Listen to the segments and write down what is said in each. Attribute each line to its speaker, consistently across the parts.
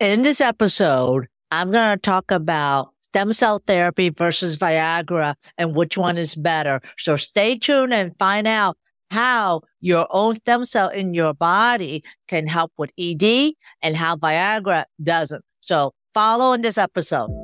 Speaker 1: In this episode, I'm going to talk about stem cell therapy versus Viagra and which one is better. So stay tuned and find out how your own stem cell in your body can help with ED and how Viagra doesn't. So follow in this episode.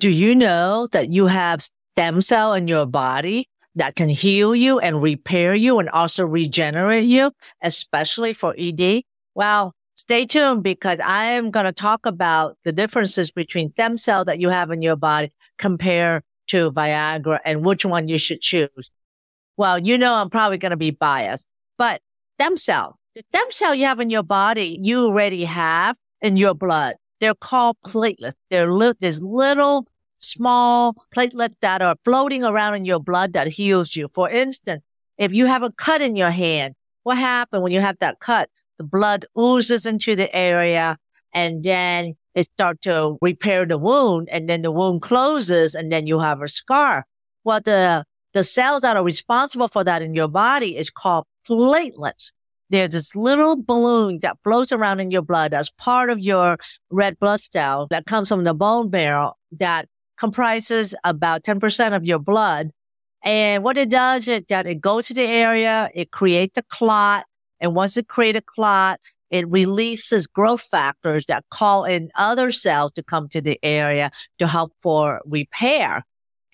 Speaker 1: Do you know that you have stem cell in your body that can heal you and repair you and also regenerate you, especially for ED? Well, stay tuned because I am going to talk about the differences between stem cell that you have in your body compared to Viagra and which one you should choose. Well, you know, I'm probably going to be biased, but stem cell, the stem cell you have in your body, you already have in your blood. They're called platelets. They're li- there's little small platelets that are floating around in your blood that heals you. For instance, if you have a cut in your hand, what happens when you have that cut? The blood oozes into the area and then it starts to repair the wound and then the wound closes and then you have a scar. Well, the, the cells that are responsible for that in your body is called platelets there's this little balloon that floats around in your blood as part of your red blood cell that comes from the bone marrow that comprises about 10% of your blood. And what it does is that it goes to the area, it creates a clot. And once it creates a clot, it releases growth factors that call in other cells to come to the area to help for repair.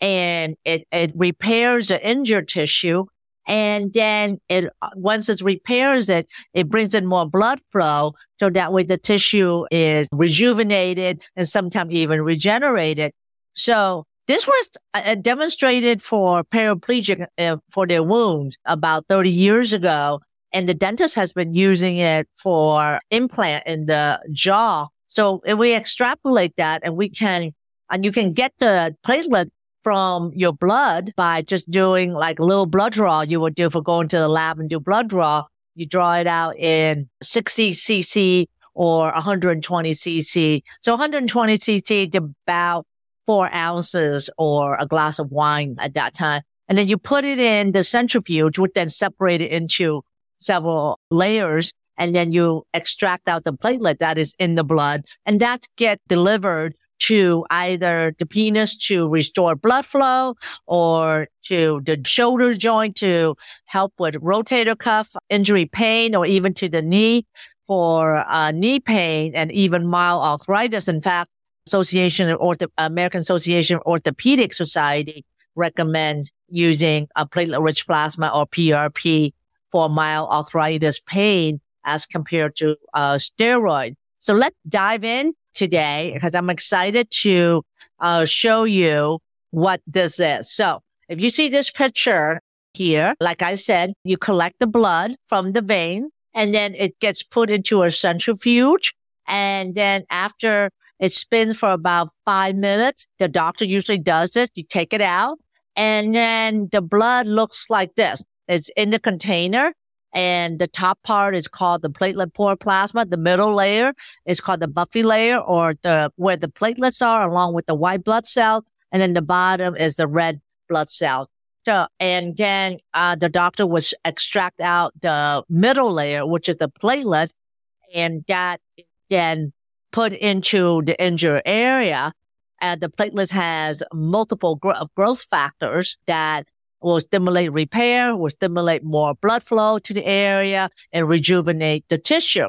Speaker 1: And it, it repairs the injured tissue and then it, once it repairs it, it brings in more blood flow. So that way the tissue is rejuvenated and sometimes even regenerated. So this was uh, demonstrated for paraplegic uh, for their wounds about 30 years ago. And the dentist has been using it for implant in the jaw. So if we extrapolate that and we can, and you can get the platelet from your blood by just doing like a little blood draw you would do for going to the lab and do blood draw. You draw it out in 60 cc or 120 cc. So 120 cc is about four ounces or a glass of wine at that time. And then you put it in the centrifuge, which then separate it into several layers. And then you extract out the platelet that is in the blood and that get delivered to either the penis to restore blood flow or to the shoulder joint to help with rotator cuff injury pain or even to the knee for uh, knee pain and even mild arthritis. In fact, Association of Ortho- American Association of Orthopedic Society recommend using a platelet-rich plasma or PRP for mild arthritis pain as compared to uh, steroid. So let's dive in today because I'm excited to uh, show you what this is. So if you see this picture here, like I said, you collect the blood from the vein and then it gets put into a centrifuge. And then after it spins for about five minutes, the doctor usually does this. You take it out and then the blood looks like this. It's in the container and the top part is called the platelet poor plasma. The middle layer is called the buffy layer or the, where the platelets are along with the white blood cells. And then the bottom is the red blood cells. So, and then, uh, the doctor would extract out the middle layer, which is the platelets, and that then put into the injured area. And the platelets has multiple gro- growth factors that will stimulate repair, will stimulate more blood flow to the area and rejuvenate the tissue.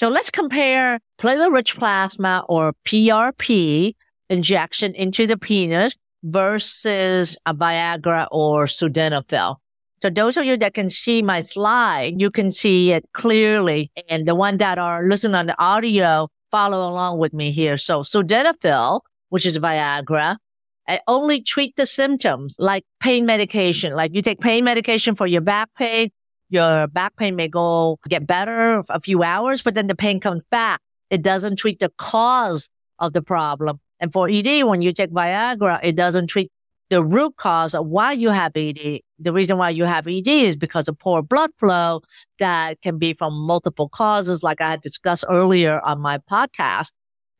Speaker 1: So let's compare platelet-rich plasma or PRP injection into the penis versus a Viagra or sildenafil. So those of you that can see my slide, you can see it clearly. And the one that are listening on the audio, follow along with me here. So sildenafil, which is Viagra, I only treat the symptoms like pain medication. Like you take pain medication for your back pain your back pain may go get better a few hours, but then the pain comes back. It doesn't treat the cause of the problem. And for ED, when you take Viagra, it doesn't treat the root cause of why you have ED. The reason why you have ED is because of poor blood flow that can be from multiple causes, like I had discussed earlier on my podcast.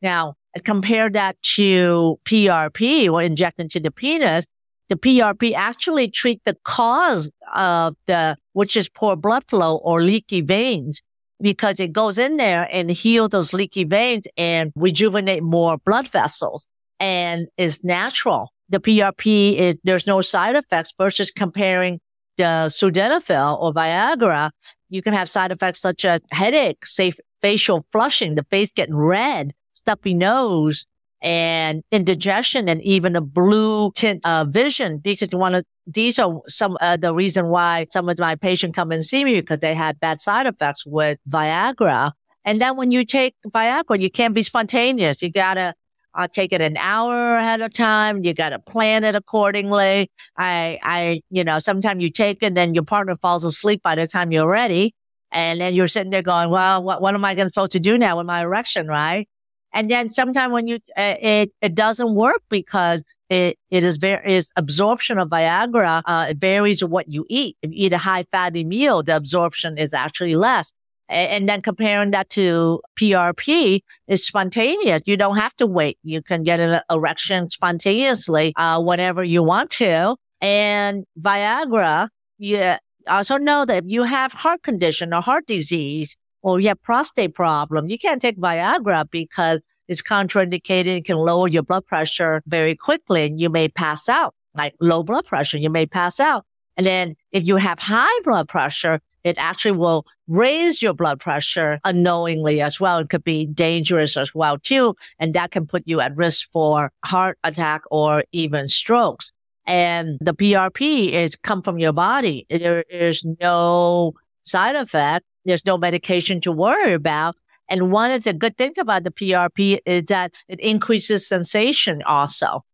Speaker 1: Now, compare that to PRP or inject into the penis. The PRP actually treat the cause of the, which is poor blood flow or leaky veins because it goes in there and heal those leaky veins and rejuvenate more blood vessels and is natural. The PRP is, there's no side effects versus comparing the sildenafil or Viagra. You can have side effects such as headache, safe facial flushing, the face getting red, stuffy nose, and indigestion and even a blue tint uh, vision. These are one of these are some uh, the reason why some of my patients come and see me because they had bad side effects with Viagra. And then when you take Viagra, you can't be spontaneous. You gotta uh, take it an hour ahead of time. You gotta plan it accordingly. I, I, you know, sometimes you take it, and then your partner falls asleep by the time you're ready. And then you're sitting there going, well, what, what am I supposed to do now with my erection, right? And then sometimes when you, uh, it, it doesn't work because it, it is very, is absorption of Viagra, uh, it varies what you eat. If you eat a high fatty meal, the absorption is actually less. And then comparing that to PRP is spontaneous. You don't have to wait. You can get an erection spontaneously, uh, whenever you want to. And Viagra, you also know that if you have heart condition or heart disease, or you have prostate problem, you can't take Viagra because it's contraindicated and can lower your blood pressure very quickly and you may pass out. Like low blood pressure, you may pass out. And then if you have high blood pressure, it actually will raise your blood pressure unknowingly as well. It could be dangerous as well too. And that can put you at risk for heart attack or even strokes. And the PRP is come from your body. There is no side effect. There's no medication to worry about. And one of the good things about the PRP is that it increases sensation also.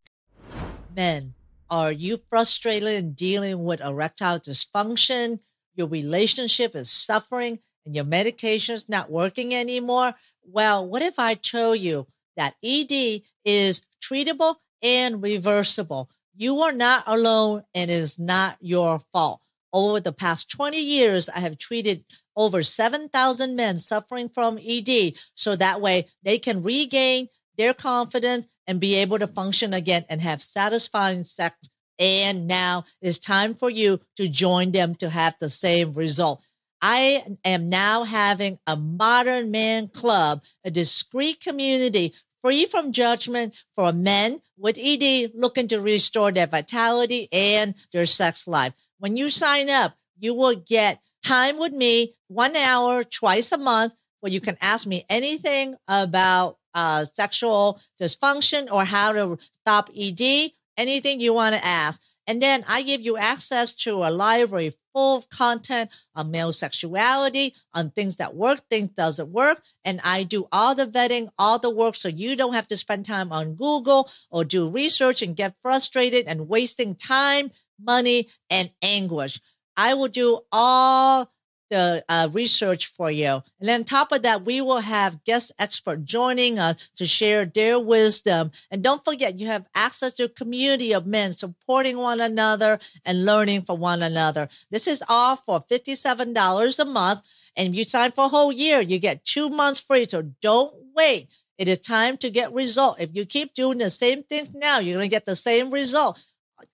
Speaker 1: Men, are you frustrated in dealing with erectile dysfunction? Your relationship is suffering and your medication is not working anymore? Well, what if I tell you that ED is treatable and reversible? You are not alone and it is not your fault. Over the past 20 years, I have treated over 7,000 men suffering from ED. So that way they can regain their confidence and be able to function again and have satisfying sex. And now it's time for you to join them to have the same result. I am now having a modern man club, a discreet community free from judgment for men with ED looking to restore their vitality and their sex life. When you sign up, you will get time with me, one hour twice a month, where you can ask me anything about uh, sexual dysfunction or how to stop ED, anything you want to ask. And then I give you access to a library full of content on male sexuality, on things that work, things doesn't work. And I do all the vetting, all the work. So you don't have to spend time on Google or do research and get frustrated and wasting time, money, and anguish. I will do all the uh, research for you. And then on top of that, we will have guest expert joining us to share their wisdom. And don't forget, you have access to a community of men supporting one another and learning from one another. This is all for $57 a month. And if you sign for a whole year, you get two months free. So don't wait. It is time to get result. If you keep doing the same things now, you're going to get the same result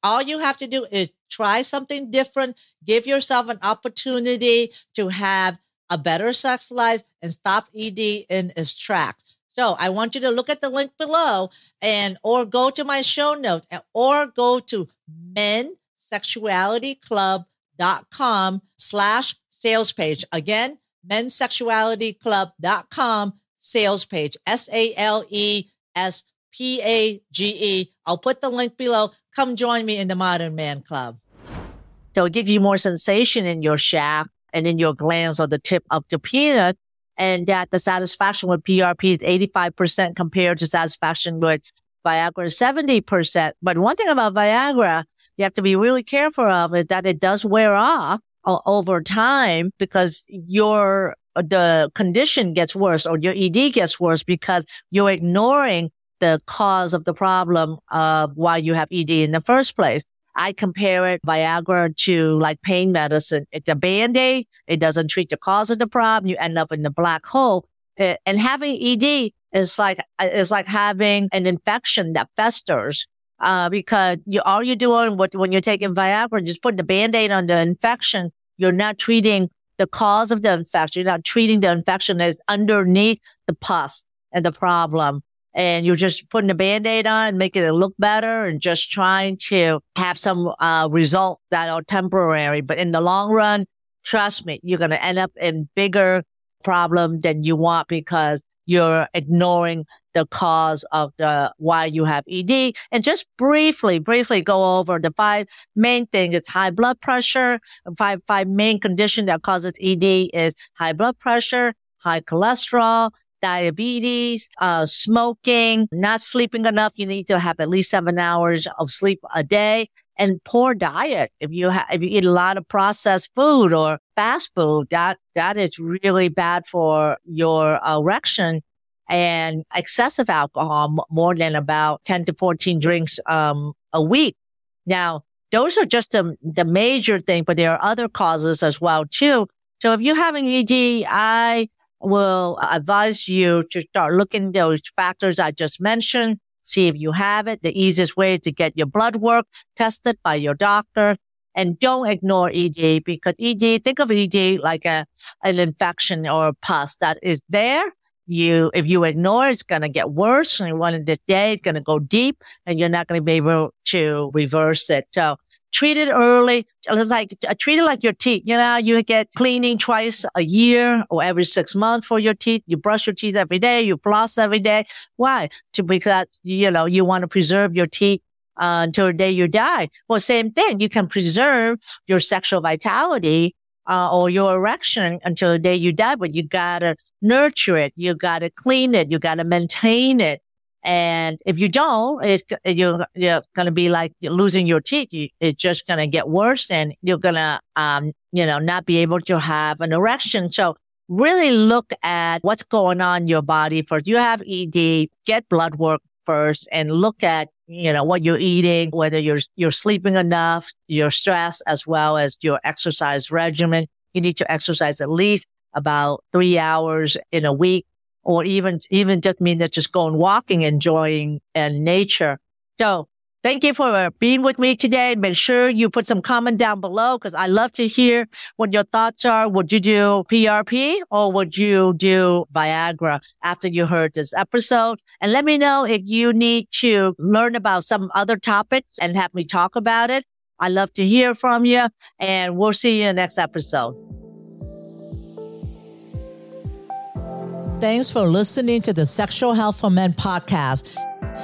Speaker 1: all you have to do is try something different, give yourself an opportunity to have a better sex life and stop ED in its tracks. So I want you to look at the link below and or go to my show notes or go to mensexualityclub.com slash sales page. Again, mensexualityclub.com sales page. S-A-L-E-S P A G E. I'll put the link below. Come join me in the Modern Man Club. It'll give you more sensation in your shaft and in your glands or the tip of the penis. And that the satisfaction with PRP is 85% compared to satisfaction with Viagra 70%. But one thing about Viagra, you have to be really careful of is that it does wear off uh, over time because your the condition gets worse or your ED gets worse because you're ignoring the cause of the problem of why you have ED in the first place. I compare it Viagra to like pain medicine. It's a band-aid. It doesn't treat the cause of the problem. You end up in the black hole. And having ED is like, is like having an infection that festers. Uh, because you, all you're doing what, when you're taking Viagra, just putting the band-aid on the infection. You're not treating the cause of the infection. You're not treating the infection that's underneath the pus and the problem. And you're just putting a band-aid on making it look better and just trying to have some uh, result that are temporary. But in the long run, trust me, you're going to end up in bigger problem than you want because you're ignoring the cause of the why you have ED. And just briefly, briefly go over the five main things. It's high blood pressure. Five, five main condition that causes ED is high blood pressure, high cholesterol, diabetes, uh, smoking, not sleeping enough. You need to have at least seven hours of sleep a day and poor diet. If you have, if you eat a lot of processed food or fast food, that, that is really bad for your erection and excessive alcohol, more than about 10 to 14 drinks, um, a week. Now, those are just the, the major thing, but there are other causes as well too. So if you're having ED, I will advise you to start looking those factors I just mentioned see if you have it. The easiest way is to get your blood work tested by your doctor. And don't ignore ED because ED, think of ED like a, an infection or a pus that is there. You, if you ignore it, it's going to get worse. And one of the day, it's going to go deep and you're not going to be able to reverse it. So treat it early. It's like uh, treat it like your teeth. You know, you get cleaning twice a year or every six months for your teeth. You brush your teeth every day. You floss every day. Why? To because you know you want to preserve your teeth uh, until the day you die. Well, same thing. You can preserve your sexual vitality uh, or your erection until the day you die, but you gotta nurture it. You gotta clean it. You gotta maintain it. And if you don't, it's, you're, you're going to be like losing your teeth. You, it's just going to get worse and you're going to, um, you know, not be able to have an erection. So really look at what's going on in your body first. You have ED, get blood work first and look at, you know, what you're eating, whether you're, you're sleeping enough, your stress, as well as your exercise regimen. You need to exercise at least about three hours in a week or even, even just mean that just going walking, enjoying and nature. So thank you for uh, being with me today. Make sure you put some comment down below because I love to hear what your thoughts are. Would you do PRP or would you do Viagra after you heard this episode? And let me know if you need to learn about some other topics and have me talk about it. I love to hear from you and we'll see you in the next episode. Thanks for listening to the Sexual Health for Men podcast.